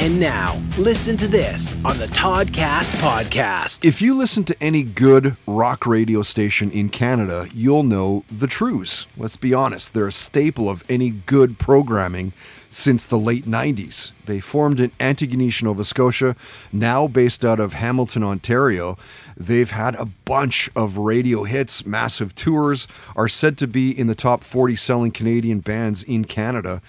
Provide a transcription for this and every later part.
And now, listen to this on the Toddcast podcast. If you listen to any good rock radio station in Canada, you'll know the Trews. Let's be honest, they're a staple of any good programming since the late 90s. They formed in Antigonish, Nova Scotia, now based out of Hamilton, Ontario. They've had a bunch of radio hits, massive tours, are said to be in the top 40 selling Canadian bands in Canada.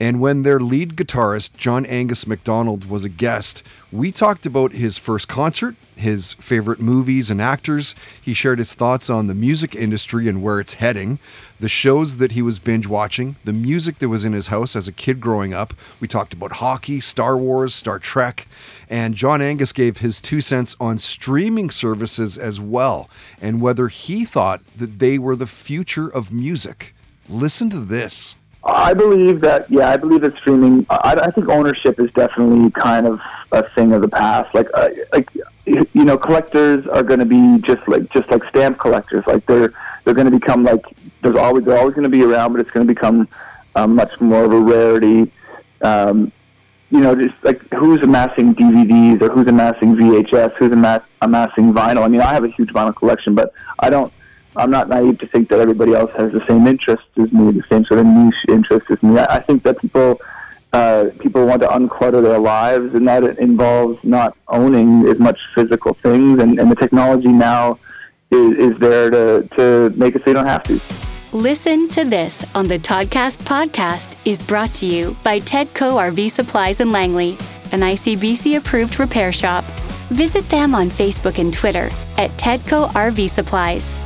And when their lead guitarist, John Angus MacDonald, was a guest, we talked about his first concert, his favorite movies and actors. He shared his thoughts on the music industry and where it's heading, the shows that he was binge watching, the music that was in his house as a kid growing up. We talked about hockey, Star Wars, Star Trek, and John Angus gave his two cents on streaming services as well and whether he thought that they were the future of music. Listen to this. I believe that, yeah, I believe that streaming. I, I think ownership is definitely kind of a thing of the past. Like, uh, like you know, collectors are going to be just like just like stamp collectors. Like they're they're going to become like there's always they're always going to be around, but it's going to become um, much more of a rarity. Um, you know, just like who's amassing DVDs or who's amassing VHS, who's amass- amassing vinyl. I mean, I have a huge vinyl collection, but I don't I'm not naive to think that everybody else has the same interests as me, the same sort of niche interest as me. I, I think that people uh, people want to unclutter their lives, and that involves not owning as much physical things. And, and the technology now is, is there to, to make it so you don't have to. Listen to this on the Toddcast podcast is brought to you by Tedco RV Supplies in Langley, an ICBC approved repair shop. Visit them on Facebook and Twitter at Tedco RV Supplies.